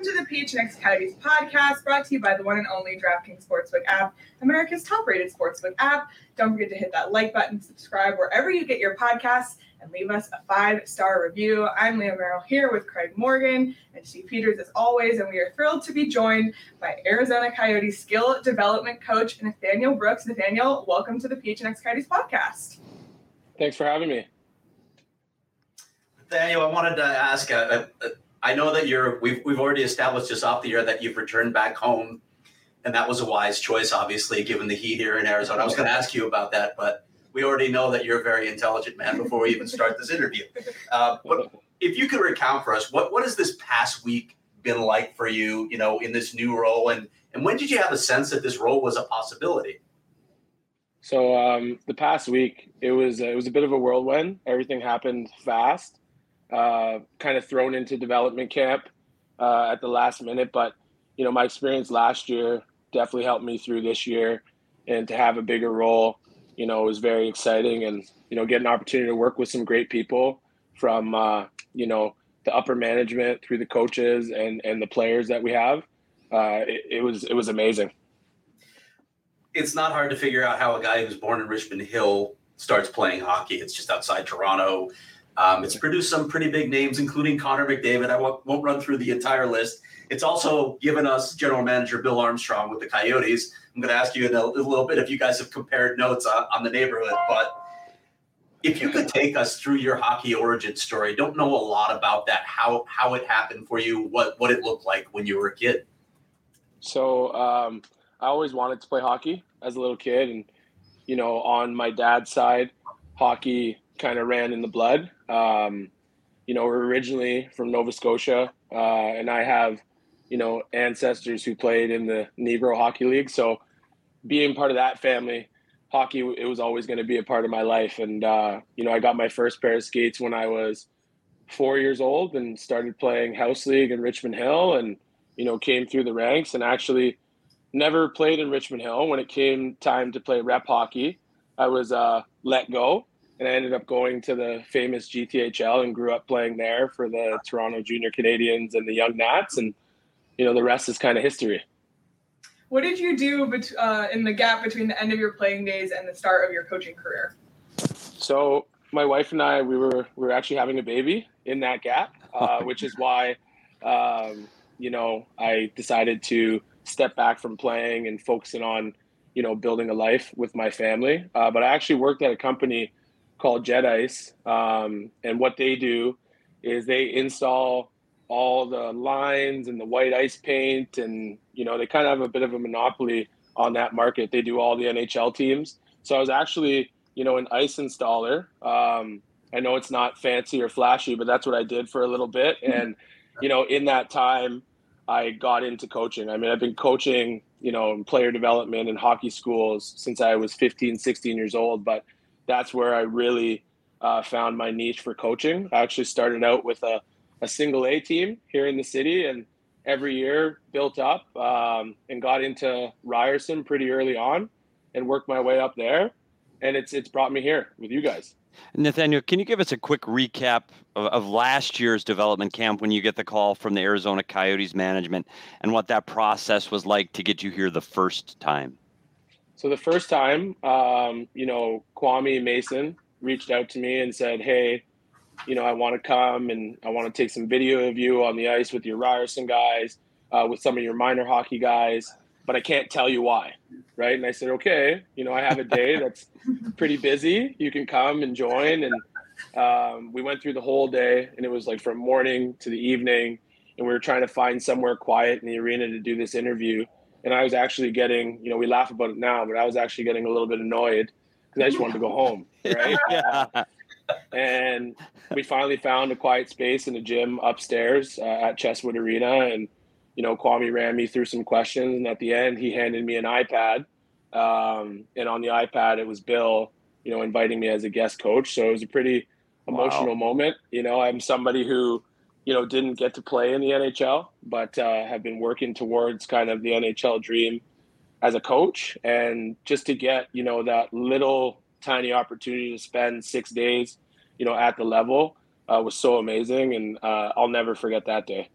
Welcome to the PHNX Coyotes podcast, brought to you by the one and only DraftKings Sportsbook app, America's top-rated sportsbook app. Don't forget to hit that like button, subscribe wherever you get your podcasts, and leave us a five-star review. I'm Leah Merrill here with Craig Morgan and Steve Peters as always, and we are thrilled to be joined by Arizona Coyotes skill development coach Nathaniel Brooks. Nathaniel, welcome to the PHNX Coyotes podcast. Thanks for having me. Daniel, I wanted to ask. Uh, uh, I know that you're. We've we've already established just off the air that you've returned back home, and that was a wise choice, obviously, given the heat here in Arizona. I was going to ask you about that, but we already know that you're a very intelligent man before we even start this interview. Uh, but if you could recount for us, what what has this past week been like for you? You know, in this new role, and and when did you have a sense that this role was a possibility? So um, the past week, it was it was a bit of a whirlwind. Everything happened fast. Uh, kind of thrown into development camp uh, at the last minute, but you know my experience last year definitely helped me through this year, and to have a bigger role, you know, was very exciting, and you know, get an opportunity to work with some great people from uh, you know the upper management through the coaches and and the players that we have. Uh, it, it was it was amazing. It's not hard to figure out how a guy who's born in Richmond Hill starts playing hockey. It's just outside Toronto. Um, it's produced some pretty big names, including Connor McDavid. I won't, won't, run through the entire list. It's also given us general manager Bill Armstrong with the Coyotes. I'm going to ask you in a, a, little bit if you guys have compared notes on, on, the neighborhood, but if you could take us through your hockey origin story, don't know a lot about that, how how it happened for you, what what it looked like when you were a kid. So um, I always wanted to play hockey as a little kid, and you know, on my dad's side, hockey kind of ran in the blood. Um, you know, we're originally from Nova Scotia, uh, and I have, you know, ancestors who played in the Negro Hockey League. So, being part of that family, hockey it was always going to be a part of my life. And uh, you know, I got my first pair of skates when I was four years old, and started playing house league in Richmond Hill, and you know, came through the ranks, and actually never played in Richmond Hill. When it came time to play rep hockey, I was uh, let go and I ended up going to the famous GTHL and grew up playing there for the Toronto Junior Canadiens and the Young Nats, and you know the rest is kind of history. What did you do bet- uh, in the gap between the end of your playing days and the start of your coaching career? So my wife and I, we were we were actually having a baby in that gap, uh, which is why um, you know I decided to step back from playing and focusing on you know building a life with my family. Uh, but I actually worked at a company called Jet Ice, um, and what they do is they install all the lines and the white ice paint, and you know they kind of have a bit of a monopoly on that market. They do all the NHL teams. So I was actually you know an ice installer. Um, I know it's not fancy or flashy, but that's what I did for a little bit, and you know in that time I got into coaching. I mean I've been coaching you know in player development and hockey schools since I was 15, 16 years old, but that's where I really uh, found my niche for coaching. I actually started out with a, a single A team here in the city and every year built up um, and got into Ryerson pretty early on and worked my way up there. and it's it's brought me here with you guys. Nathaniel, can you give us a quick recap of, of, last year's development camp when you get the call from the Arizona Coyotes management and what that process was like to get you here the first time? So the first time, um, you know, Kwame Mason reached out to me and said, "Hey, you know, I want to come and I want to take some video of you on the ice with your Ryerson guys, uh, with some of your minor hockey guys, but I can't tell you why." Right? And I said, "Okay, you know, I have a day that's pretty busy. You can come and join." And um, we went through the whole day, and it was like from morning to the evening, and we were trying to find somewhere quiet in the arena to do this interview. And I was actually getting, you know, we laugh about it now, but I was actually getting a little bit annoyed because I just wanted to go home, right? yeah. And we finally found a quiet space in a gym upstairs uh, at Chesswood Arena, and you know, Kwame ran me through some questions, and at the end, he handed me an iPad, um, and on the iPad, it was Bill, you know, inviting me as a guest coach. So it was a pretty emotional wow. moment. You know, I'm somebody who, you know, didn't get to play in the NHL, but uh, have been working towards kind of the NHL dream as a coach, and just to get you know that little tiny opportunity to spend six days, you know, at the level uh, was so amazing, and uh, I'll never forget that day.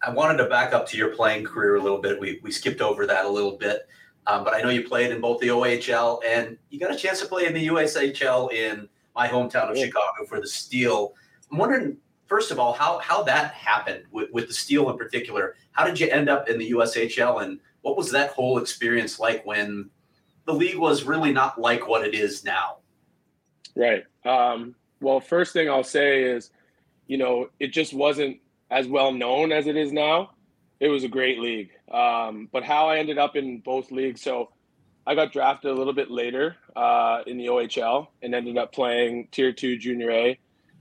I wanted to back up to your playing career a little bit. We we skipped over that a little bit, um, but I know you played in both the OHL and you got a chance to play in the USHL in my hometown of yeah. Chicago for the Steel. I'm wondering, first of all, how how that happened with, with the Steel in particular. How did you end up in the USHL, and what was that whole experience like when the league was really not like what it is now. Right. Um, well, first thing I'll say is, you know, it just wasn't as well known as it is now. It was a great league. Um, but how I ended up in both leagues, so I got drafted a little bit later uh, in the OHL and ended up playing Tier 2 Junior A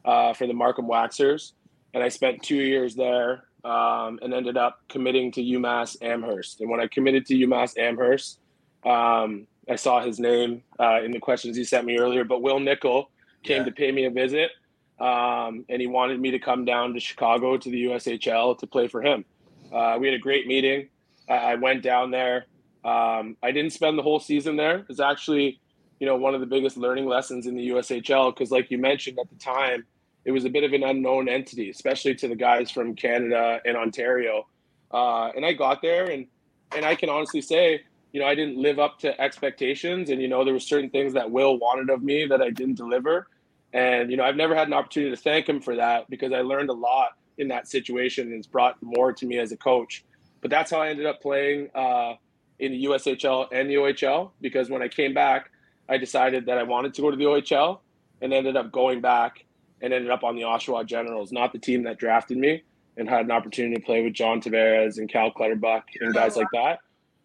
uh, for the Markham Waxers. And I spent two years there um, and ended up committing to UMass Amherst. And when I committed to UMass Amherst, um, I saw his name uh, in the questions he sent me earlier, but Will Nickel came yeah. to pay me a visit, um, and he wanted me to come down to Chicago to the USHL to play for him. Uh, we had a great meeting. I, I went down there. Um, I didn't spend the whole season there. It's actually, you know, one of the biggest learning lessons in the USHL because, like you mentioned at the time, it was a bit of an unknown entity, especially to the guys from Canada and Ontario. Uh, and I got there, and and I can honestly say you know, I didn't live up to expectations. And, you know, there were certain things that Will wanted of me that I didn't deliver. And, you know, I've never had an opportunity to thank him for that because I learned a lot in that situation and it's brought more to me as a coach. But that's how I ended up playing uh, in the USHL and the OHL because when I came back, I decided that I wanted to go to the OHL and ended up going back and ended up on the Oshawa Generals, not the team that drafted me, and had an opportunity to play with John Tavares and Cal Clutterbuck and guys like that.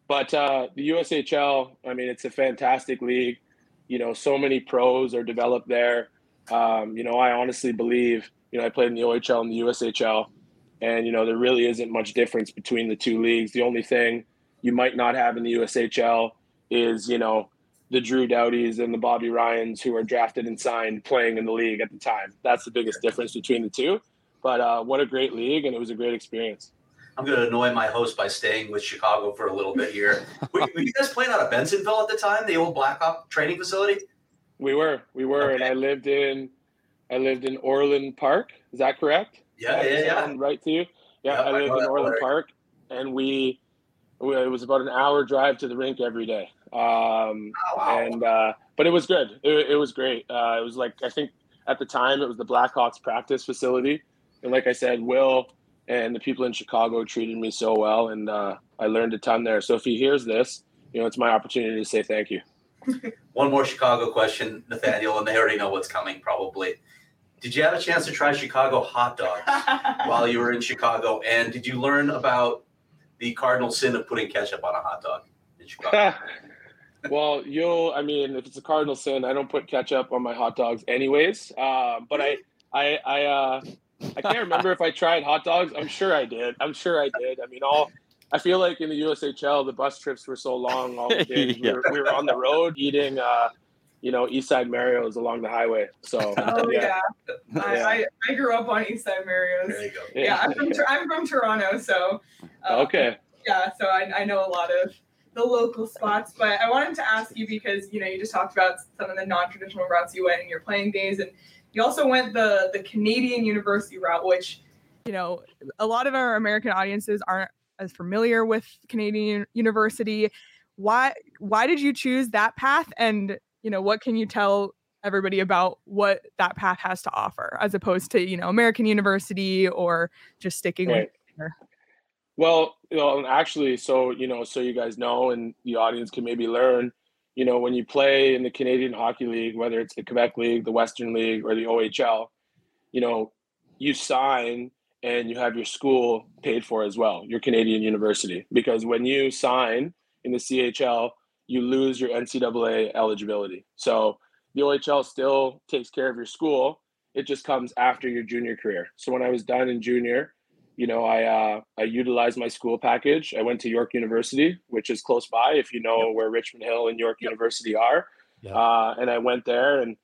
But uh, the USHL, I mean, it's a fantastic league. You know, so many pros are developed there. Um, you know, I honestly believe, you know, I played in the OHL and the USHL, and, you know, there really isn't much difference between the two leagues. The only thing you might not have in the USHL is, you know, the Drew Doughties and the Bobby Ryans who are drafted and signed playing in the league at the time. That's the biggest difference between the two. But uh, what a great league, and it was a great experience. I'm going to annoy my host by staying with Chicago for a little bit here. were, were, you guys playing out of Bensenville at the time, the old Blackhawk training facility? We were, we were, okay. and I lived in, I lived in Orland Park. Is that correct? Yeah, yeah, yeah. Right to you? Yeah, yeah I lived in Orland Park, and we, we, it was about an hour drive to the rink every day. Um, oh, wow. And uh, but it was good. It, it was great. Uh, it was like I think at the time it was the Blackhawks practice facility, and like I said, Will and the people in Chicago treated me so well, and uh, I learned a ton there. So if he hears this, you know, it's my opportunity to say thank you. One more Chicago question, Nathaniel, and they already know what's coming probably. Did you have a chance to try Chicago hot dogs while you were in Chicago? And did you learn about the cardinal sin of putting ketchup on a hot dog in Chicago? well, you'll, I mean, if it's a cardinal sin, I don't put ketchup on my hot dogs anyways. Uh, but I, I, I, uh, I can't remember if I tried hot dogs. I'm sure I did. I'm sure I did. I mean, all I feel like in the USHL, the bus trips were so long. All the days yeah. we, were, we, were, on the road eating, uh, you know, East Side Mario's along the highway. So, oh yeah, yeah. I, I, I, grew up on East Side Mario's. There you go. Yeah, I'm from I'm from Toronto, so uh, okay. Yeah, so I, I know a lot of the local spots. But I wanted to ask you because you know you just talked about some of the non-traditional routes you went in your playing days, and you also went the the Canadian University route, which you know a lot of our American audiences aren't as familiar with Canadian University. Why why did you choose that path? And you know what can you tell everybody about what that path has to offer as opposed to you know american university or just sticking right. with well you know actually so you know so you guys know and the audience can maybe learn you know when you play in the canadian hockey league whether it's the quebec league the western league or the ohl you know you sign and you have your school paid for as well your canadian university because when you sign in the chl you lose your ncaa eligibility so the OHL still takes care of your school. It just comes after your junior career. So when I was done in junior, you know, I uh, I utilized my school package. I went to York University, which is close by, if you know yep. where Richmond Hill and York yep. University are. Yep. Uh, and I went there and,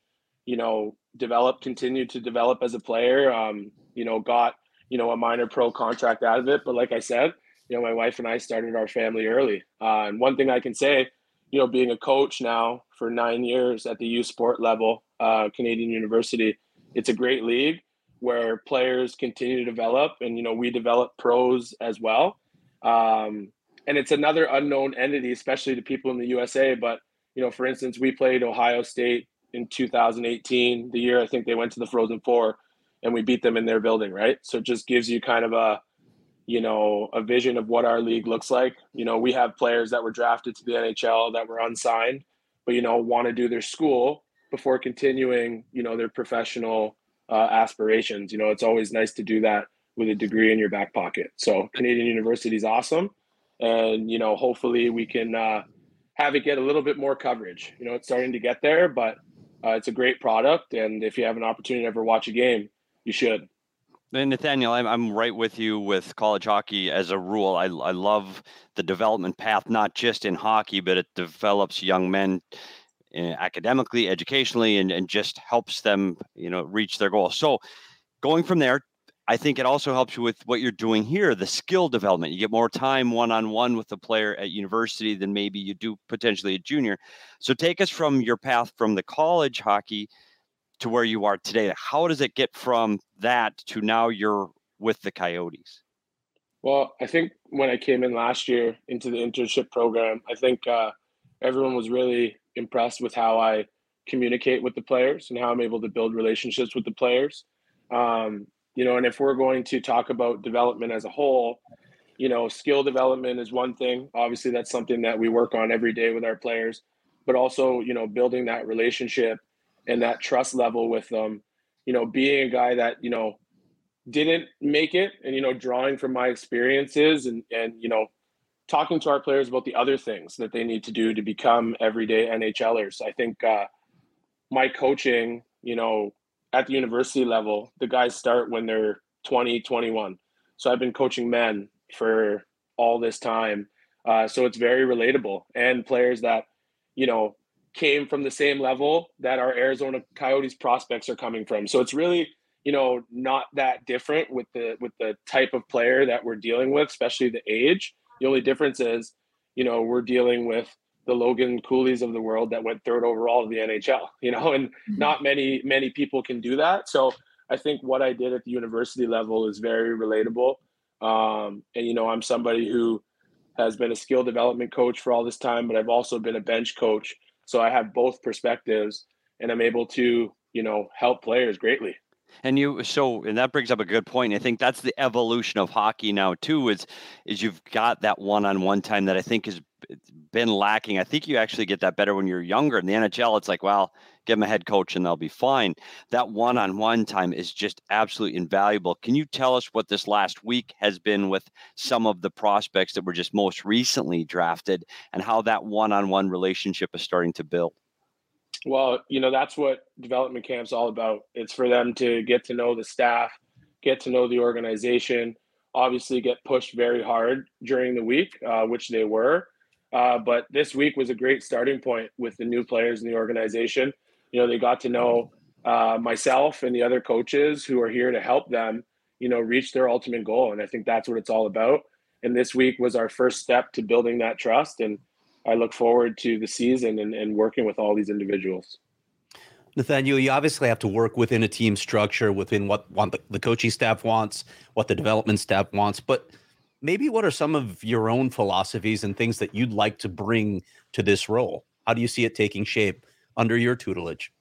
you know, developed, continued to develop as a player. Um, you know, got you know a minor pro contract out of it. But like I said, you know, my wife and I started our family early. Uh, and one thing I can say, you know, being a coach now for nine years at the U Sport level, uh, Canadian University, it's a great league where players continue to develop, and you know, we develop pros as well. Um, and it's another unknown entity, especially to people in the USA. But you know, for instance, we played Ohio State in 2018, the year I think they went to the Frozen Four, and we beat them in their building, right? So it just gives you kind of a you know, a vision of what our league looks like. You know, we have players that were drafted to the NHL that were unsigned, but you know, want to do their school before continuing, you know, their professional uh, aspirations. You know, it's always nice to do that with a degree in your back pocket. So Canadian University is awesome, and you know, hopefully we can uh, have it get a little bit more coverage. You know, it's starting to get there, but uh, it's a great product, and if you have an opportunity to ever watch a game, you should. And Nathaniel, I'm, I'm right with you with college hockey as a rule. I, I love the development path, not just in hockey, but it develops young men academically, educationally, and, and just helps them, you know, reach their goals. So going from there, I think it also helps you with what you're doing here, the skill development. You get more time one on one with the player at university than maybe you do potentially a junior. So take us from your path from the college hockey to where you are today. How does it get from that to now you're with the Coyotes? Well, I think when I came in last year into the internship program, I think uh, everyone was really impressed with how I communicate with the players and how I'm able to build relationships with the players. Um, you know, and if we're going to talk about development as a whole, you know, skill development is one thing. Obviously, that's something that we work on every day with our players, but also, you know, building that relationship and that trust level with them. You know, being a guy that you know didn't make it, and you know, drawing from my experiences and and you know, talking to our players about the other things that they need to do to become everyday NHLers. I think uh, my coaching, you know, at the university level, the guys start when they're 20, 21. So I've been coaching men for all this time. Uh, so it's very relatable and players that, you know, came from the same level that our Arizona Coyotes prospects are coming from. So it's really, you know, not that different with the with the type of player that we're dealing with, especially the age. The only difference is, you know, we're dealing with the Logan Cooley's of the world that went third overall to the NHL, you know, and mm-hmm. not many many people can do that. So I think what I did at the university level is very relatable. Um, and you know, I'm somebody who has been a skill development coach for all this time, but I've also been a bench coach so I have both perspectives and I'm able to, you know, help players greatly. And you so and that brings up a good point. I think that's the evolution of hockey now too is is you've got that one-on-one time that I think has been lacking. I think you actually get that better when you're younger. In the NHL, it's like, well, give them a head coach and they'll be fine. That one-on-one time is just absolutely invaluable. Can you tell us what this last week has been with some of the prospects that were just most recently drafted and how that one-on-one relationship is starting to build? Well, you know, that's what development camp's all about. It's for them to get to know the staff, get to know the organization, obviously get pushed very hard during the week, uh, which they were. Uh, but this week was a great starting point with the new players in the organization. You know, they got to know uh, myself and the other coaches who are here to help them, you know, reach their ultimate goal. And I think that's what it's all about. And this week was our first step to building that trust. And I look forward to the season and, and working with all these individuals. Nathaniel, you obviously have to work within a team structure, within what, what the, coaching staff wants, what the development staff wants. But maybe what are some of your own philosophies and things that you'd like to bring to this role? How do you see it taking shape under your tutelage?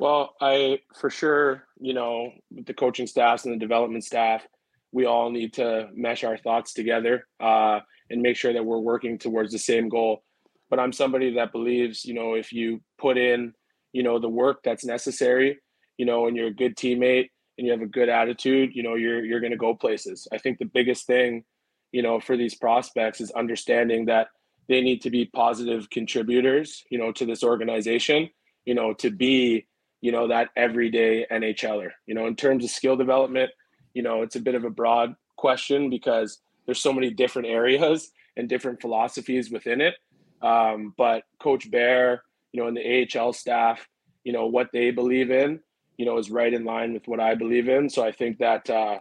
Well, I for sure, you know, the coaching staffs and the development staff, we all need to mesh our thoughts together uh, and make sure that we're working towards the same goal. But I'm somebody that believes, you know, if you put in, you know, the work that's necessary, you know, and you're a good teammate and you have a good attitude, you know, you're you're going to go places. I think the biggest thing, you know, for these prospects is understanding that they need to be positive contributors, you know, to this organization, you know, to be, you know, that everyday NHLer. You know, in terms of skill development, you know, it's a bit of a broad question because there's so many different areas and different philosophies within it. Um, but Coach Bear, you know, and the AHL staff, you know, what they believe in, you know, is right in line with what I believe in. So I think that, uh,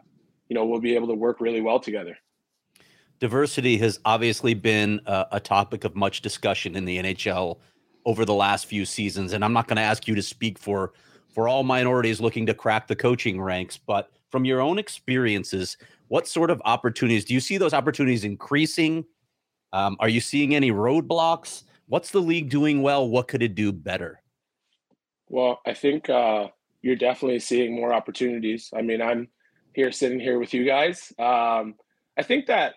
you know, we'll be able to work really well together. Diversity has obviously been a, a topic of much discussion in the NHL over the last few seasons. And I'm not going to ask you to speak for for all minorities looking to crack the coaching ranks, but from your own experiences, what sort of opportunities do you see those opportunities increasing? Um, are you seeing any roadblocks? What's the league doing well? What could it do better? Well, I think uh, you're definitely seeing more opportunities. I mean, I'm here sitting here with you guys. Um, I think that,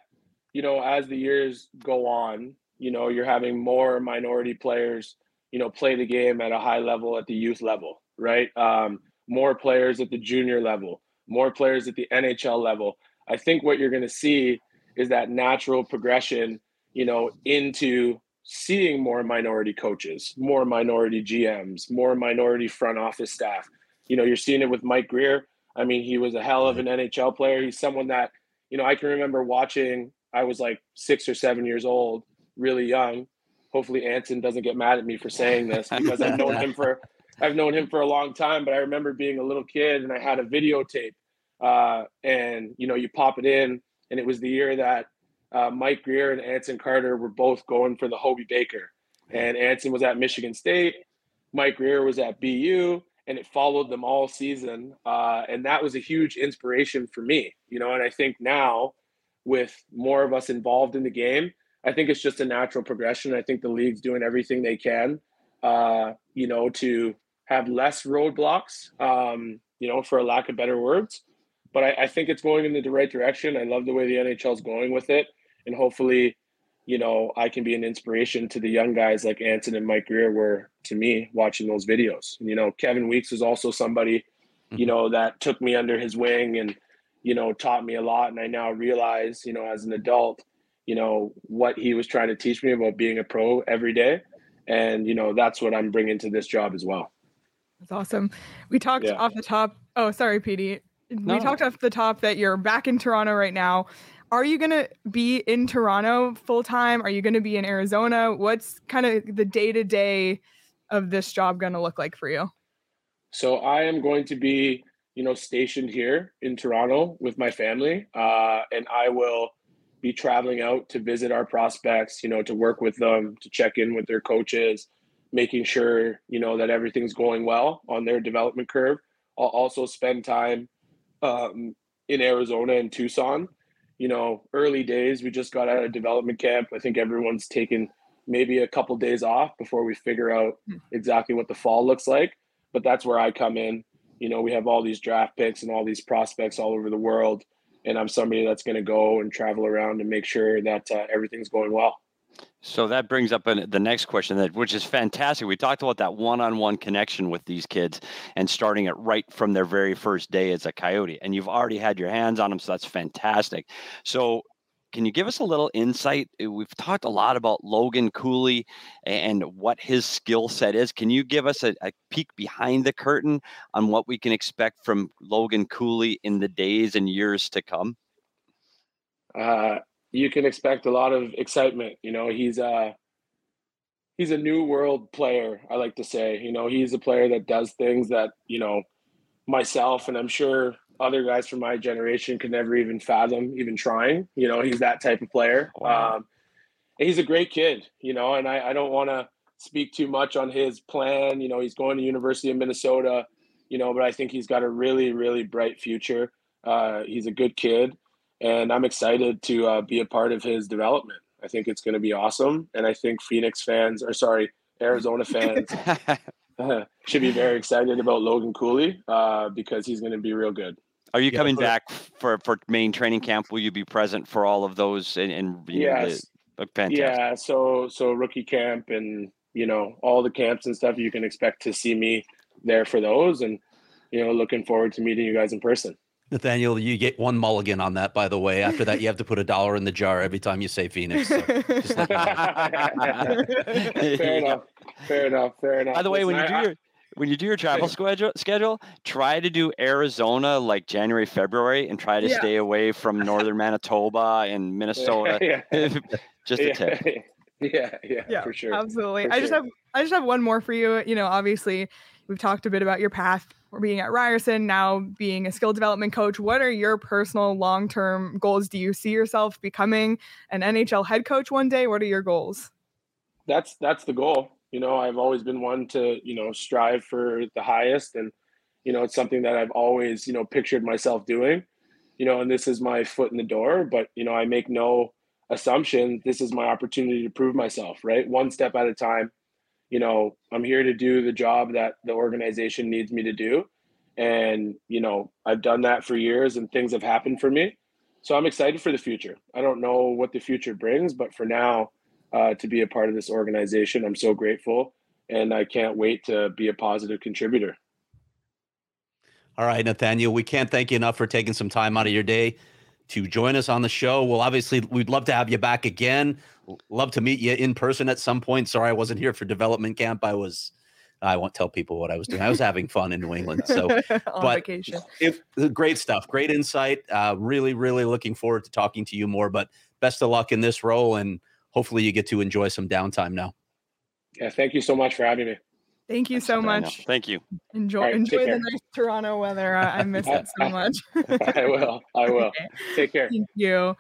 you know, as the years go on, you know, you're having more minority players, you know, play the game at a high level at the youth level, right? Um, more players at the junior level, more players at the NHL level. I think what you're going to see is that natural progression, you know, into seeing more minority coaches, more minority GMs, more minority front office staff. You know, you're seeing it with Mike Grier. I mean, he was a hell of an mm-hmm. NHL player. He's someone that, you know, I can remember watching. I was like six or seven years old, really young. Hopefully, Anson doesn't get mad at me for saying this because I've known him for I've known him for a long time. But I remember being a little kid and I had a videotape, uh, and you know, you pop it in, and it was the year that uh, Mike Grier and Anson Carter were both going for the Hobey Baker, and Anson was at Michigan State, Mike Grier was at BU, and it followed them all season. Uh, and that was a huge inspiration for me, you know. And I think now, with more of us involved in the game, I think it's just a natural progression. I think the league's doing everything they can, uh, you know, to have less roadblocks, um, you know, for a lack of better words. But I, I think it's going in the right direction. I love the way the NHL is going with it, and hopefully, you know, I can be an inspiration to the young guys like Anson and Mike Grier were to me watching those videos. You know, Kevin Weeks is also somebody, you mm-hmm. know, that took me under his wing and, you know, taught me a lot. And I now realize, you know, as an adult, you know, what he was trying to teach me about being a pro every day. And, you know, that's what I'm bringing to this job as well. That's awesome. We talked Yeah. off the top. Oh, sorry, PD. No. We talked off the top that you're back in Toronto right now. Are you going to be in Toronto full time? Are you going to be in Arizona? What's kind of the day to day of this job going to look like for you? So I am going to be, you know, stationed here in Toronto with my family, uh, and I will be traveling out to visit our prospects. You know, to work with them, to check in with their coaches, making sure you know that everything's going well on their development curve. I'll also spend time um, in Arizona and Tucson. You know, early days, we just got out of development camp. I think everyone's taken maybe a couple days off before we figure out exactly what the fall looks like. But that's where I come in. You know, we have all these draft picks and all these prospects all over the world. And I'm somebody that's going to go and travel around and make sure that uh, everything's going well. So that brings up an, the next question, that which is fantastic. We talked about that one-on-one connection with these kids and starting it right from their very first day as a Coyote, and you've already had your hands on them, so that's fantastic. So, can you give us a little insight? Uh, We've talked a lot about Logan Cooley and what his skill set is. Can you give us a, a peek behind the curtain on what we can expect from Logan Cooley in the days and years to come? uh, you can expect a lot of excitement. You know, he's a he's a new world player. I like to say. You know, he's a player that does things that you know myself and I'm sure other guys from my generation could never even fathom even trying. You know, he's that type of player. Wow. Um, he's a great kid, you know, and I, I don't want to speak too much on his plan. You know, he's going to University of Minnesota, you know, but I think he's got a really, really bright future. Uh, he's a good kid, and I'm excited to uh, be a part of his development. I think it's going to be awesome, and I think Phoenix fans, or sorry, Arizona fans, should be very excited about Logan Cooley uh, because he's going to be real good. Are you Yeah, coming for- back for for main training camp? Will you be present for all of those? And, and you know, the- Yes. fantastic. Yeah, so so rookie camp and you know all the camps and stuff. You can expect to see me there for those, and you know looking forward to meeting you guys in person. Nathaniel, you get one mulligan on that, by the way. After that, you have to put a dollar in the jar every time you say Phoenix. So just let fair enough. Fair enough. Fair enough. By the way, when you Listen, do your when you do your travel schedule, schedule, try to do Arizona like January, February, and try to Yeah. stay away from northern Manitoba and Minnesota. yeah, Just a yeah, tip. yeah, yeah, yeah, for sure. Absolutely. For I just sure. have I just have one more for you. You know, obviously we've talked a bit about your path for being at Ryerson, now being a skill development coach. What are your personal long-term goals? Do you see yourself becoming an NHL head coach one day? What are your goals? that's that's the goal. You know, I've always been one to you know strive for the highest, and you know it's something that I've always you know pictured myself doing. You know, and this is my foot in the door. But you know, I make no assumption. This is my opportunity to prove myself. Right, one step at a time. You know, I'm here to do the job that the organization needs me to do, and you know, I've done that for years, and things have happened for me. So I'm excited for the future. I don't know what the future brings, but for now, uh, to be a part of this organization. I'm so grateful, and I can't wait to be a positive contributor. All right, Nathaniel, we can't thank you enough for taking some time out of your day to join us on the show. Well, obviously, we'd love to have you back again. Love to meet you in person at some point. Sorry, I wasn't here for development camp. I was, I won't tell people what I was doing. I was having fun in New England. So, on but vacation. if great stuff, great insight. Uh, really, really looking forward to talking to you more. But best of luck in this role, and hopefully, you get to enjoy some downtime now. Yeah, thank you so much for having me. Thank you so Nathaniel. much. Thank you. Enjoy All right, take enjoy the care. nice Toronto weather. I, I miss it so much. I will. I will. Take care. Thank you.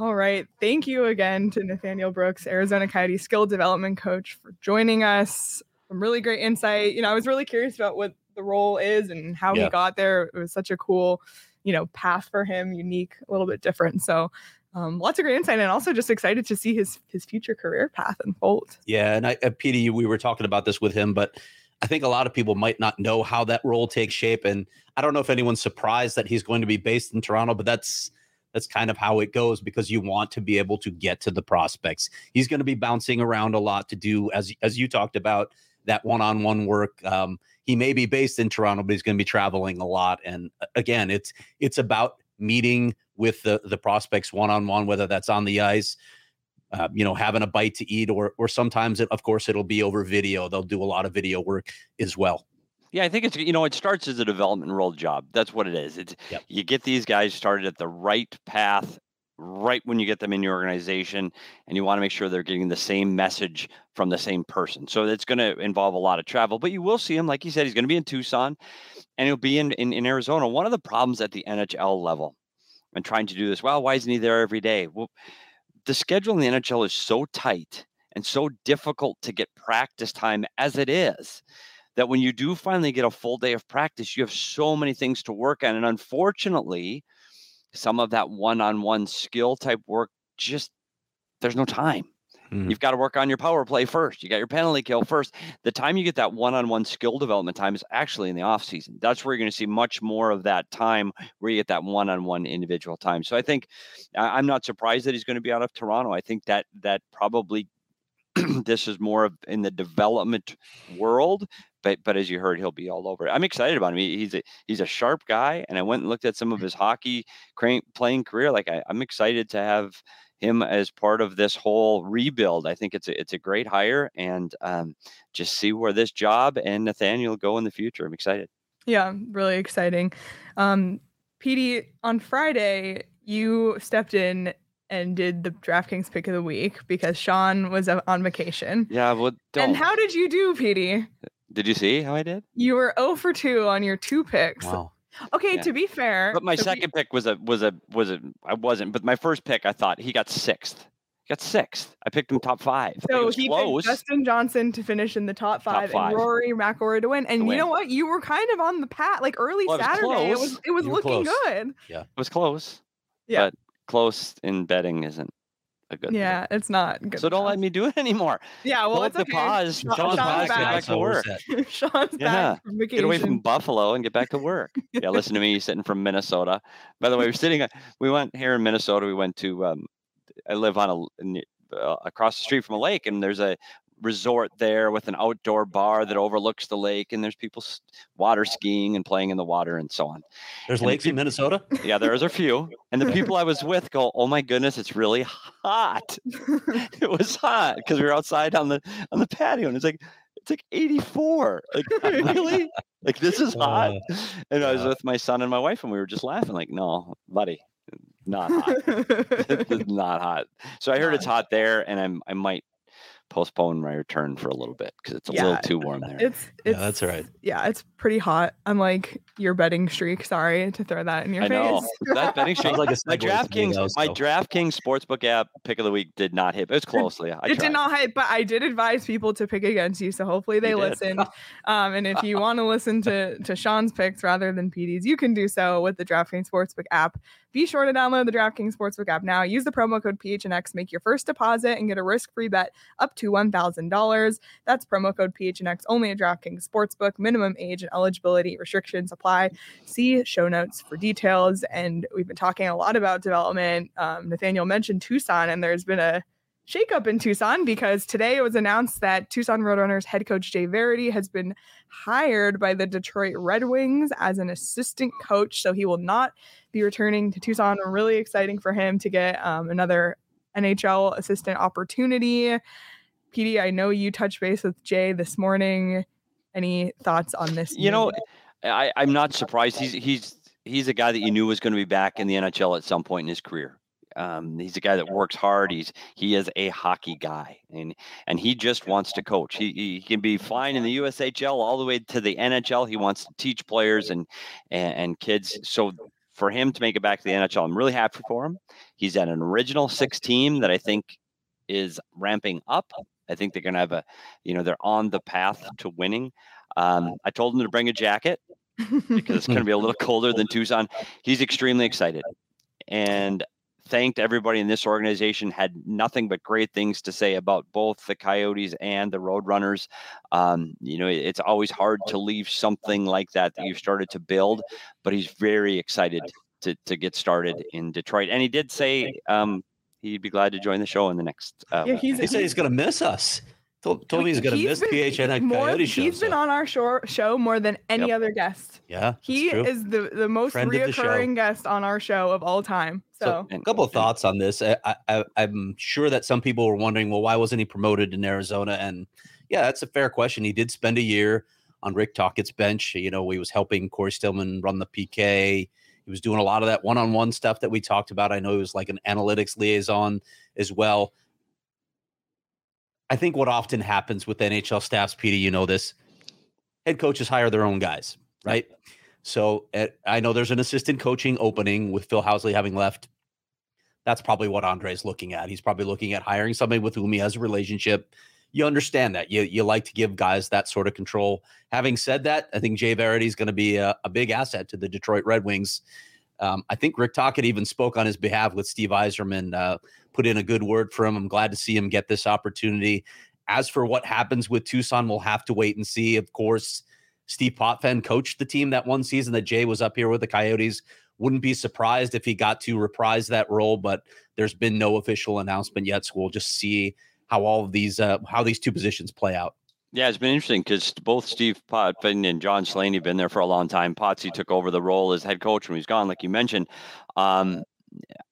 All right. Thank you again to Nathaniel Brooks, Arizona Coyote skill development coach, for joining us. Some really great insight. You know, I was really curious about what the role is and how Yeah. he got there. It was such a cool, you know, path for him, unique, a little bit different. So um, lots of great insight and also just excited to see his his future career path unfold. Yeah, and I, uh, Petey, we were talking about this with him, but I think a lot of people might not know how that role takes shape, and I don't know if anyone's surprised that he's going to be based in Toronto, but that's that's kind of how it goes because you want to be able to get to the prospects. He's going to be bouncing around a lot to do as as you talked about that one-on-one work. Um, he may be based in Toronto, but he's going to be traveling a lot, and uh, again, it's it's about meeting with the the prospects one-on-one, whether that's on the ice uh, you know, having a bite to eat, or or sometimes, it, of course, it'll be over video. They'll do a lot of video work as well. Yeah, I think it's you know it starts as a development role job. That's what it is. It's Yep. you get these guys started at the right path right when you get them in your organization and you want to make sure they're getting the same message from the same person. So it's going to involve a lot of travel, but you will see him like he said he's going to be in Tucson and he'll be in, in in Arizona. One of the problems at the NHL level and trying to do this, well, why isn't he there every day? Well, the schedule in the NHL is so tight and so difficult to get practice time as it is that when you do finally get a full day of practice, you have so many things to work on. And unfortunately, some of that one on one skill type work just there's no time. Mhm. You've got to work on your power play first. You got your penalty kill first. The time you get that one-on-one skill development time is actually in the off season. That's where you're going to see much more of that time where you get that one-on-one individual time. So I think I'm not surprised that he's going to be out of Toronto. I think that that probably this is more of in the development world. But but as you heard, he'll be all over. it. I'm excited about him. He, he's a he's a sharp guy, and I went and looked at some of his hockey playing career. Like I, I'm excited to have him as part of this whole rebuild. I think it's a it's a great hire, and um, just see where this job and Nathaniel go in the future. I'm excited. Yeah, really exciting. Um, PD, on Friday, you stepped in and did the DraftKings pick of the week because Sean was on vacation. Yeah, well, don't. And how did you do, PD? Did you see how I did? You were 0 for 2 on your two picks. Wow. Okay, Yeah. to be fair. But my so we- second pick was a was a was a I wasn't. But my first pick, I thought he got sixth He got sixth. I picked him top five. So he close. picked Dustin Johnson to finish in the top five, five. and Rory McIlroy to win. And win. you know what? You were kind of on the path, like early Well, it was Saturday. It was it was looking close. good. Yeah. It was close. Yeah. But close in betting isn't a good. thing. Yeah, it's not good. So don't let me do it anymore. Yeah, well, Pull it's up okay. the pause. Sean- Sean's Sean's pause, get back. back to work. Sean's Yeah. back from Get away from. Buffalo and get back to work. yeah, listen to me sitting from Minnesota. By the way, we're sitting. We went here in Minnesota. We went to. Um, I live on a ne- uh, across the street from a lake, and there's a resort there with an outdoor bar that overlooks the lake, and there's people water skiing and playing in the water and so on. There's And the lakes in Minnesota. Yeah, there's a few, and the people I was with go, "Oh my goodness, it's really hot." it was hot because we were outside on the on the patio, and it's like it's like 84. Like really? Like this is hot? Uh, And I was with my son and my wife, and we were just laughing, like, "No, buddy, not hot. not hot." So I heard it's hot there, and I'm I might postpone my return for a little bit because it's a Yeah, little too warm there. It's Yeah, that's all right. Yeah, it's pretty hot. I'm like your betting streak. Sorry to throw that in your I face. know that betting streak. Like a my segue to me, DraftKings, though, my. DraftKings sportsbook app pick of the week did not hit. It was close, Leah. I it did not hit, but I did advise people to pick against you. So hopefully they listened. Um, and if you want to listen to to Sean's picks rather than PD's, you can do so with the DraftKings Sportsbook app. Be sure to download the DraftKings Sportsbook app now. Use the promo code PHNX, make your first deposit, and get a risk-free bet up to one thousand dollars. That's promo code PHNX only at DraftKings Sportsbook. Minimum age and eligibility restrictions apply. See show notes for details. And we've been talking a lot about development. Um, Nathaniel mentioned Tucson, and there's been a shakeup in Tucson because today it was announced that Tucson Roadrunners head coach Jay Varady has been hired by the Detroit Red Wings as an assistant coach. So he will not be returning to Tucson. Really exciting for him to get um, another NHL assistant opportunity. PD, I know you touched base with Jay this morning. Any thoughts on this? You know. I, I'm not surprised. He's he's he's a guy that you knew was going to be back in the NHL at some point in his career. Um, he's a guy that works hard. He's he is a hockey guy, and and he just wants to coach. He, he can be fine in the USHL all the way to the NHL. He wants to teach players and and, and kids. So for him to make it back to the NHL, I'm really happy for him. He's at an original six team that I think is ramping up. I think they're going to have a, you know, they're on the path to winning. Um, I told him to bring a jacket because it's going to be a little colder than Tucson. He's extremely excited and thanked everybody in this organization. Had nothing but great things to say about both the Coyotes and the Roadrunners. Um, you know, it's always hard to leave something like that that you've started to build, but he's very excited to, to get started in Detroit. And he did say um, he'd be glad to join the show in the next. Uh, Yeah, he's- He said he's going to miss us. Told, told going to miss been- PHN more- Coyote show. He's been so- on our show, show more than any Yep. other guest. Yeah, He true. is the, the most Friend of the reoccurring guest on our show of all time. So, a couple of thoughts on this. I, I, I'm sure that some people were wondering, well, why wasn't he promoted in Arizona? And yeah, that's a fair question. He did spend a year on Rick Tocchet's bench. You know, he was helping Cory Stillman run the PK. He was doing a lot of that one-on-one stuff that we talked about. I know he was like an analytics liaison as well. I think what often happens with NHL staffs, Peter, you know this, head coaches hire their own guys, right? So at, I know there's an assistant coaching opening with Phil Housley having left. That's probably what Andre's looking at. He's probably looking at hiring somebody with whom he has a relationship. You understand that. You you like to give guys that sort of control. Having said that, I think Jay Varady is going to be a, a big asset to the Detroit Red Wings. Um, I think Rick Tocchet even spoke on his behalf with Steve Yzerman, uh, put in a good word for him. I'm glad to see him get this opportunity. As for what happens with Tucson, we'll have to wait and see. Of course, Steve Potvin coached the team that one season that Jay was up here with the Coyotes. Wouldn't be surprised if he got to reprise that role, but there's been no official announcement yet. So we'll just see how all of these uh, how these two positions play out. Yeah, it's been interesting because both Steve Potvin and John Slaney have been there for a long time. Potsy took over the role as head coach when he's gone, like you mentioned. Um,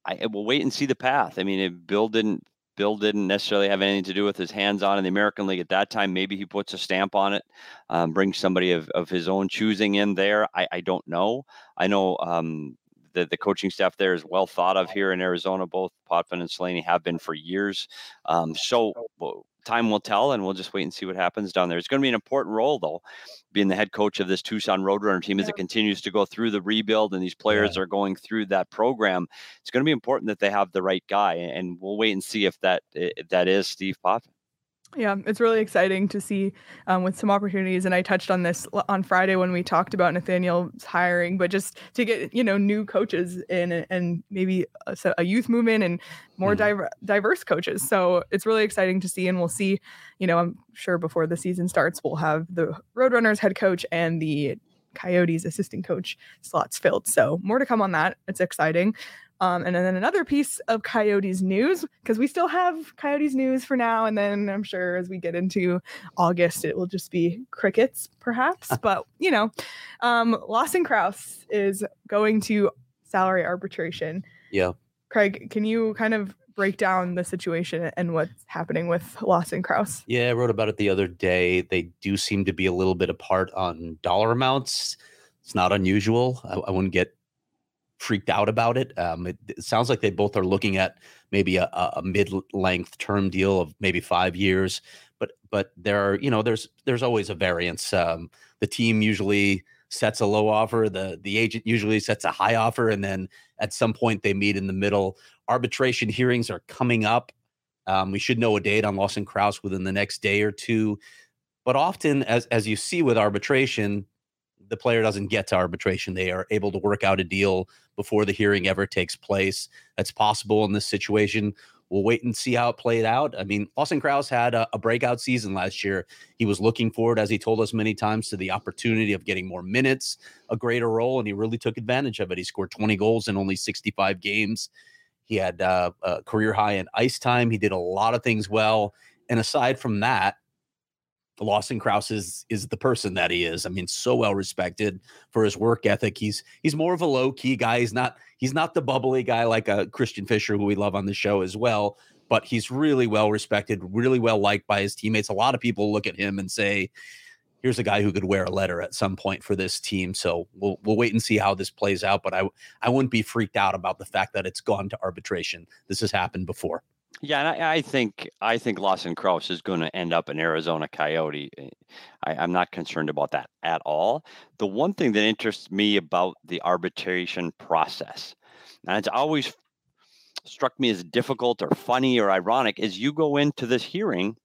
I will wait and see the path. I mean, if Bill didn't Bill didn't necessarily have anything to do with his hands on in the American League at that time. Maybe he puts a stamp on it, um, brings somebody of, of his own choosing in there. I, I don't know. I know um, the, the coaching staff there is well thought of here in Arizona. Both Potvin and Slaney have been for years. Um, so time will tell, and we'll just wait and see what happens down there. It's going to be an important role, though, being the head coach of this Tucson Roadrunner team as it continues to go through the rebuild and these players are going through that program. It's going to be important that they have the right guy, and we'll wait and see if that if that is Steve Potvin. Yeah, it's really exciting to see um, with some opportunities. And I touched on this on Friday when we talked about Nathaniel's hiring, but just to get you know new coaches in and maybe a, a youth movement and more mm. diver- diverse coaches. So it's really exciting to see, and we'll see. You know, I'm sure before the season starts, we'll have the Roadrunners head coach and the Coyotes assistant coach slots filled. So more to come on that. It's exciting. Um, and then another piece of Coyotes news, because we still have Coyotes news for now. And then I'm sure as we get into August, it will just be crickets, perhaps. but, you know, um, Lawson Crouse is going to salary arbitration. Yeah. Craig, can you kind of break down the situation and what's happening with Lawson Crouse? Yeah, I wrote about it the other day. They do seem to be a little bit apart on dollar amounts. It's not unusual. I, I wouldn't get freaked out about it. Um, it, it, sounds like they both are looking at maybe a, a mid-length term deal of maybe five years, but but there are you know there's there's always a variance. Um, the team usually sets a low offer, the the agent usually sets a high offer, and then at some point they meet in the middle. Arbitration hearings are coming up. Um, we should know a date on Lawson Crouse within the next day or two. But often, as as you see with arbitration, the player doesn't get to arbitration. They are able to work out a deal before the hearing ever takes place. That's possible in this situation. We'll wait and see how it played out. I mean, Lawson Crouse had a, a, breakout season last year. He was looking forward, as he told us many times, to the opportunity of getting more minutes, a greater role, and he really took advantage of it. He scored 20 goals in only 65 games. He had uh, a career high in ice time. He did a lot of things well. And aside from that, Lawson Crouse is is the person that he is. I mean, so well respected for his work ethic. He's he's more of a low key guy. He's not he's not the bubbly guy like a uh, Christian Fischer who we love on the show as well. But he's really well respected, really well liked by his teammates. A lot of people look at him and say, "Here's a guy who could wear a letter at some point for this team." So we'll we'll wait and see how this plays out. But I I wouldn't be freaked out about the fact that it's gone to arbitration. This has happened before. Yeah, and I, I think I think Lawson Crouse is going to end up an Arizona Coyote. Eh, I, I'm not concerned about that at all. The one thing that interests me about the arbitration process, and it's always struck me as difficult or funny or ironic, is you go into this hearing,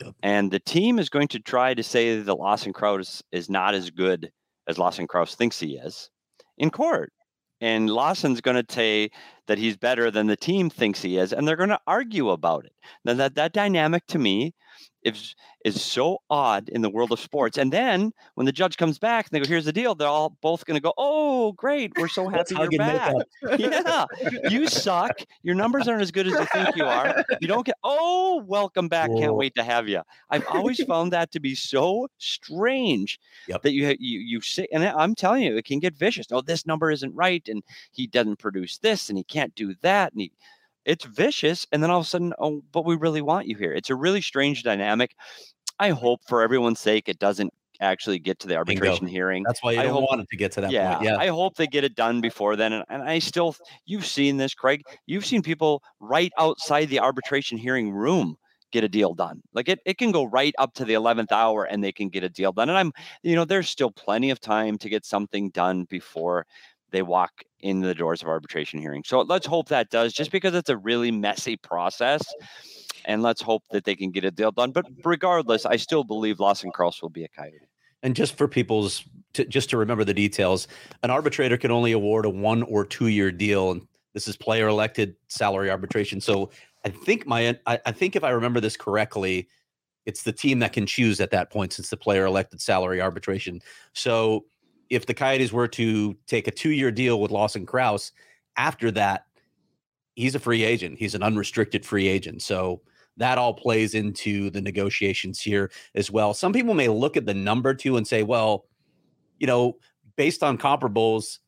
yep. and the team is going to try to say that Lawson Crouse is not as good as Lawson Crouse thinks he is in court and Lawson's going to say that he's better than the team thinks he is, and they're going to argue about it. Now that that dynamic to me is is so odd in the world of sports. And then when the judge comes back and they go, "Here's the deal," they're all both going to go, "Oh, great! We're so happy you're back." yeah, you suck. Your numbers aren't as good as you think you are. You don't get. Oh, welcome back. Whoa. Can't wait to have you. I've always found that to be so strange yep. that you you you say, and I'm telling you, it can get vicious. Oh, this number isn't right, and he doesn't produce this, and he can't do that, and he it's vicious and then all of a sudden oh but we really want you here it's a really strange dynamic i hope for everyone's sake it doesn't actually get to the arbitration Bingo. hearing that's why you I don't hope, want it to get to that yeah, point yeah i hope they get it done before then and, and i still you've seen this craig you've seen people right outside the arbitration hearing room get a deal done. Like it, it can go right up to the 11th hour and they can get a deal done. And I'm, you know, there's still plenty of time to get something done before they walk in the doors of arbitration hearing. So let's hope that does, just because it's a really messy process. And let's hope that they can get a deal done. But regardless, I still believe Lawson Crouse will be a coyote. And just for people's, to, just to remember the details, an arbitrator can only award a one or two year deal. And this is player elected salary arbitration. So I think my, I, I think if I remember this correctly, it's the team that can choose at that point since the player elected salary arbitration. So if the Coyotes were to take a two year deal with Lawson Crouse, after that, he's a free agent. He's an unrestricted free agent. So that all plays into the negotiations here as well. Some people may look at the number two and say, well, you know, based on comparables,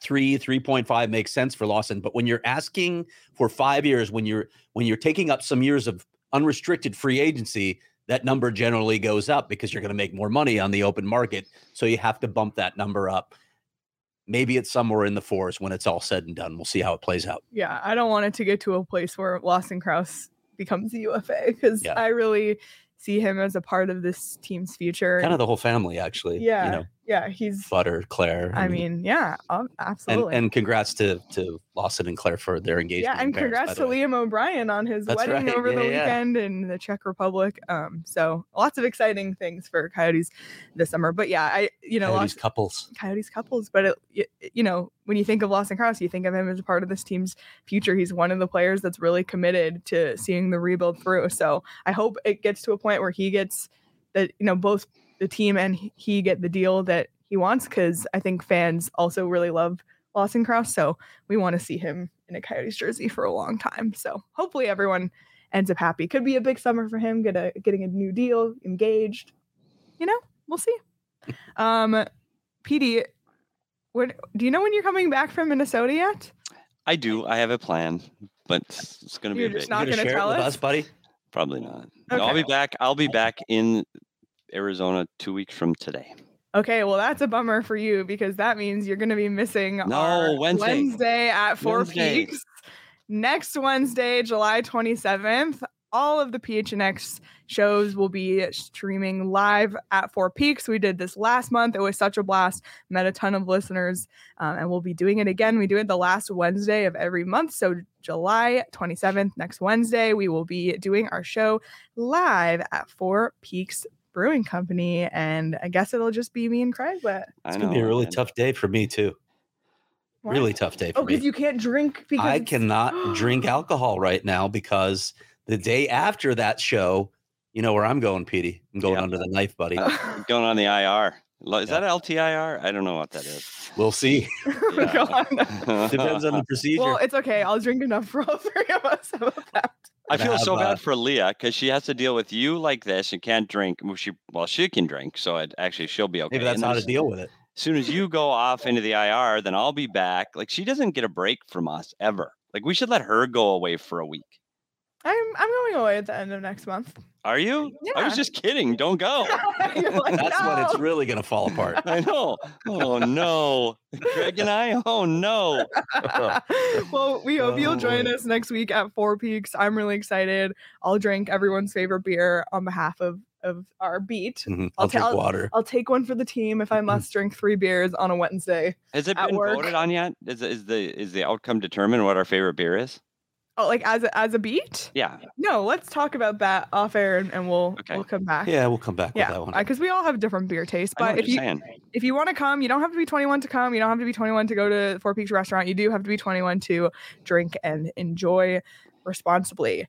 three, 3.5 makes sense for Lawson. But when you're asking for five years, when you're when you're taking up some years of unrestricted free agency, that number generally goes up because you're going to make more money on the open market. So you have to bump that number up. Maybe it's somewhere in the fours when it's all said and done. We'll see how it plays out. Yeah, I don't want it to get to a place where Lawson Crouse becomes a UFA because Yeah. I really see him as a part of this team's future. Kind of the whole family, actually. yeah, You know, yeah, he's. Butter, Claire. I mean, yeah, um, and, absolutely. and congrats to to Lawson and Claire for their engagement. yeah, and congrats to. Liam O'Brien on his That's wedding right, over the yeah, yeah. weekend in the Czech Republic. Um, so lots of exciting things for Coyotes this summer. But yeah, I you know Coyotes lost couples. Coyotes couples, but it, you know when you think of Lawson Crouse, you think of him as a part of this team's future. He's one of the players that's really committed to seeing the rebuild through. So I hope it gets to a point where he gets that you know both the team and he- he get the deal that he wants because I think fans also really love Lawson Crouse. So we want to see him in a Coyotes jersey for a long time. So hopefully everyone ends up happy. Could be a big summer for him, get a, getting a new deal, engaged. You know, we'll see. Um, PD, when do you know when you're coming back from Minnesota yet? I do. I have a plan, but it's, it's going to be You're a just big. not You gonna gonna share it tell with us? us, buddy? Probably not. No, I'll be back. I'll be back in Arizona two weeks from today. Okay, well that's a bummer for you because that means you're going to be missing No, our Wednesday. Wednesday at Four Wednesday. Peaks next Wednesday, July 27th. All of the PHNX shows will be streaming live at Four Peaks. We did this last month. It was such a blast. Met a ton of listeners, um, and we'll be doing it again. We do it the last Wednesday of every month. So July 27th, next Wednesday, we will be doing our show live at Four Peaks Brewing Company, and I guess it'll just be me and Craig. But It's gonna be a really man. tough day for me too. Why? Really tough day for oh, because you can't drink because I cannot drink alcohol right now because the day after that show, you know where I'm going, Petey. I'm going Yeah. under the knife, buddy. Uh, going on the IR. Is Yeah. that LTIR? I don't know what that is. We'll see. My Yeah. God. Depends on the procedure. Well, it's okay. I'll drink enough for all three of us. How about that? I feel so uh, bad for Leah because she has to deal with you like this and can't drink. Well, she well, she can drink, so it, actually she'll be okay. Maybe that's how to deal with it. As soon as you go off into the IR, then I'll be back. Like she doesn't get a break from us ever. Like we should let her go away for a week. I'm I'm going away at the end of next month. Are you? I was just kidding. Don't go. Like, That's when it's really gonna fall apart. I know. Oh no, Greg and I. Oh no. well, we hope you'll Oh, join us next week at Four Peaks. I'm really excited. I'll drink everyone's favorite beer on behalf of of our beat. Mhm. I'll I'll drink tell- water. I'll take one for the team if I must drink three beers on a Wednesday. Has it At been work. voted on yet? Is, is the is the outcome determined what our favorite beer is? Oh, like as a, as a beat? Yeah. No, let's talk about that off air and, and we'll Okay. we'll come back. Yeah, we'll come back Yeah, because we all have different beer tastes. But if you're you saying. if you want to come, you don't have to be 21 to come. You don't have to be 21 to go to Four Peaks Restaurant. You do have to be 21 to drink and enjoy responsibly.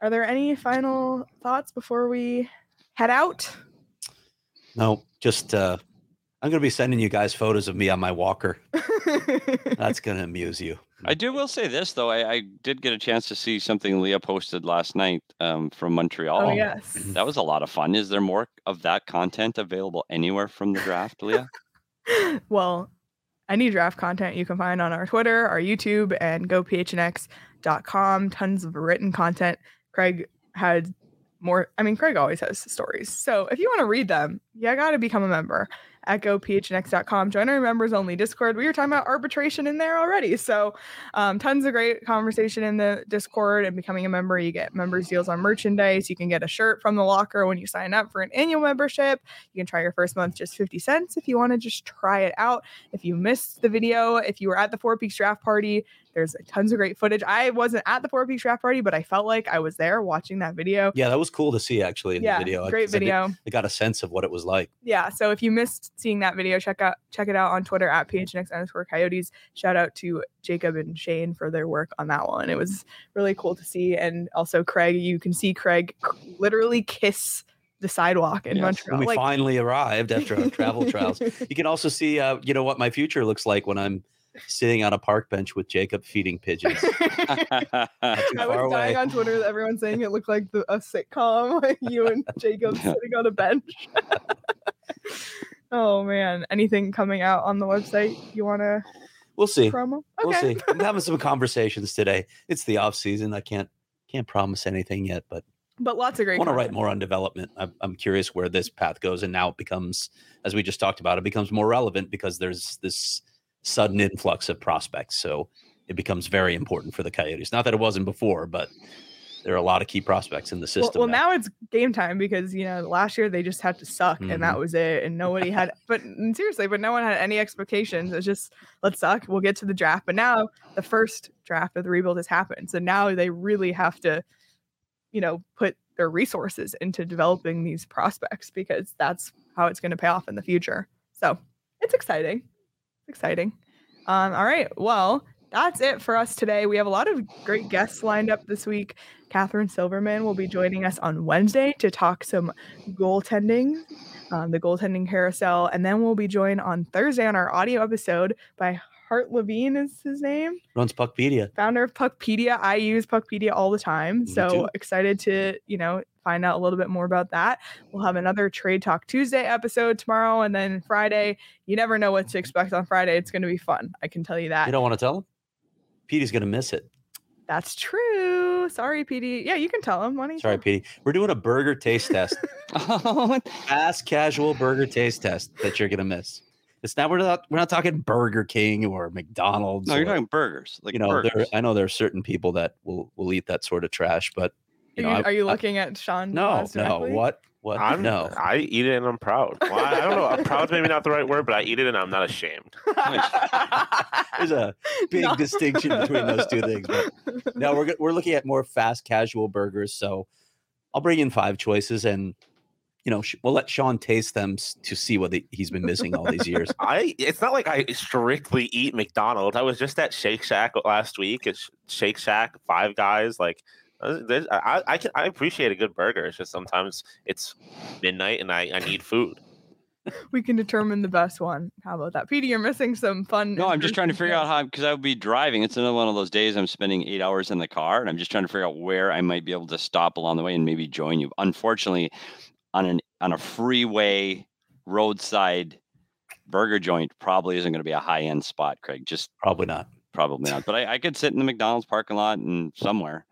Are there any final thoughts before we head out? No, just uh I'm gonna be sending you guys photos of me on my walker. That's gonna amuse you. I do will say this though. I, I did get a chance to see something Leah posted last night um, from Montreal. oh yes. That was a lot of fun. Is there more of that content available anywhere from the draft, Leah? well, any draft content you can find on our Twitter, our YouTube, and gophnx.com. Tons of written content. Craig had more. I mean, Craig always has stories. So if you want to read them, you got to become a member at gophnx.com. Join our members only Discord. We were talking about arbitration in there already. So um, tons of great conversation in the Discord and becoming a member. You get members deals on merchandise. You can get a shirt from the locker when you sign up for an annual membership. You can try your first month just 50 cents if you want to just try it out. If you missed the video, if you were at the Four Peaks draft party, there's tons of great footage. I wasn't at the Four Peaks draft party, but I felt like I was there watching that video. Yeah, that was cool to see actually in Yeah, the video. great 'cause I did- video. I got a sense of what it was like. Yeah, so if you missed seeing that video, check out check it out on Twitter at PHNX underscore coyotes. Shout out to Jacob and Shane for their work on that one. It was really cool to see. And also Craig, you can see Craig literally kiss the sidewalk in Yes. Montreal. We Like- finally arrived after our travel trials. You can also see uh, you know what my future looks like when I'm sitting on a park bench with Jacob feeding pigeons. I far was away. dying on Twitter with everyone saying it looked like the, a sitcom, like you and Jacob sitting on a bench. oh man, anything coming out on the website you want to We'll see. promo? We'll see. I'm having some conversations today. It's the off season. I can't can't promise anything yet, but But lots of great. I great. want to write more on development. I'm, I'm curious where this path goes, and now it becomes, as we just talked about, it becomes more relevant because there's this sudden influx of prospects. So it becomes very important for the Coyotes. Not that it wasn't before, but there are a lot of key prospects in the system. well, now. now it's game time because you know last year they just had to suck and Mm-hmm. that was it, and nobody had. But mm, seriously, but no one had any expectations. It's just let's suck. We'll get to the draft. But now the first draft of the rebuild has happened, so now they really have to, you know, put their resources into developing these prospects because that's how it's going to pay off in the future. So it's exciting. It's exciting. Um, all right. Well, that's it for us today. We have a lot of great guests lined up this week. Catherine Silverman will be joining us on Wednesday to talk some goaltending, um, the goaltending carousel. And then we'll be joined on Thursday on our audio episode by Hart Levine, is his name runs Puckpedia. founder of Puckpedia. I use Puckpedia all the time. Me So too. excited to, you know, find out a little bit more about that. We'll have another Trade Talk Tuesday episode tomorrow and then Friday. You never know what to mm-hmm. expect on Friday. It's going to be fun. I can tell you that. You don't want to tell him? Petey's gonna miss it. That's true. Sorry, PD. Yeah, you can tell him. Why don't you Sorry, tell Petey. We're doing a burger taste test. Oh, Fast casual burger taste test that you're gonna miss. It's not we're not we're not talking Burger King or McDonald's. No, you're or- talking burgers. Like you know, there. I know there are certain people that will will eat that sort of trash, but you Are know, you, I- are you I- looking at Sean? no, no, what, what? I'm, no, I eat it and I'm proud. Well, I, I don't know. I'm Proud's maybe not the right word, but I eat it and I'm not ashamed. there's a big No. distinction between those two things. But no, we're we're looking at more fast casual burgers. So I'll bring in five choices, and you know sh- we'll let Sean taste them s- to see what the, he's been missing all these years. I it's not like I strictly eat McDonald's. I was just at Shake Shack last week. It's Shake Shack, Five Guys. Like, uh, I I can I appreciate a good burger. It's just sometimes it's midnight and I, I need food. we can determine the best one. How about that? PD, you're missing some fun. No, I'm just trying to figure out how because I would be driving. It's another one of those days I'm spending eight hours in the car, and I'm just trying to figure out where I might be able to stop along the way and maybe join you. Unfortunately, on an on a freeway roadside burger joint probably isn't going to be a high end spot, Craig. Just Probably not. probably not. But I, I could sit in the McDonald's parking lot and somewhere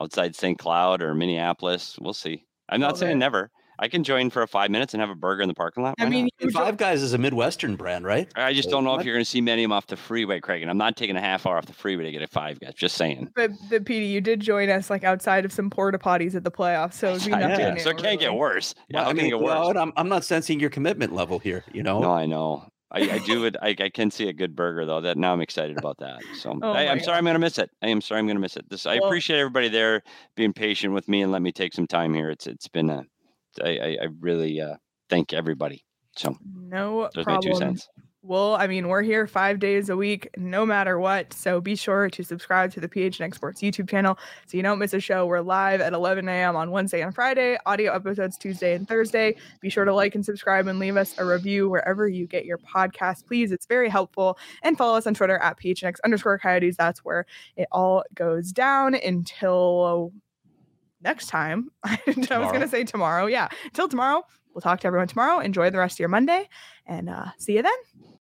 outside St. Cloud or Minneapolis. We'll see. I'm not Well, saying there- never. I can join for five minutes and have a burger in the parking lot. I mean, not? you And jo- Five Guys is a Midwestern brand, right? I just don't know if you're going to see many of them off the freeway, Craig. And I'm not taking a half hour off the freeway to get a five guys. Just saying. But the PD, you did join us like outside of some porta potties at the playoffs, so it'd be Yeah, nothing Yeah, new, so it can't get worse. Yeah, Well, I can it mean, get worse? well, and I'm, I'm not sensing your commitment level here. You know, no, I know. I, I do it. I, I can see a good burger though. That now I'm excited about that. So Oh I, I'm sorry, God. I'm gonna miss it. I am sorry, I'm gonna miss it. This I Well- appreciate everybody there being patient with me and let me take some time here. It's it's been a. I I, I really uh, thank everybody. So No problem. Well, I mean, we're here five days a week, no matter what. So be sure to subscribe to the PHNX Sports YouTube channel so you don't miss a show. We're live at 11 a.m. on Wednesday and Friday, audio episodes Tuesday and Thursday. Be sure to like and subscribe and leave us a review wherever you get your podcast, please. It's very helpful. And follow us on Twitter at PHNX underscore coyotes. That's where it all goes down until next time. I was going to say tomorrow. Yeah. Until tomorrow. We'll talk to everyone tomorrow. Enjoy the rest of your Monday and uh, see you then.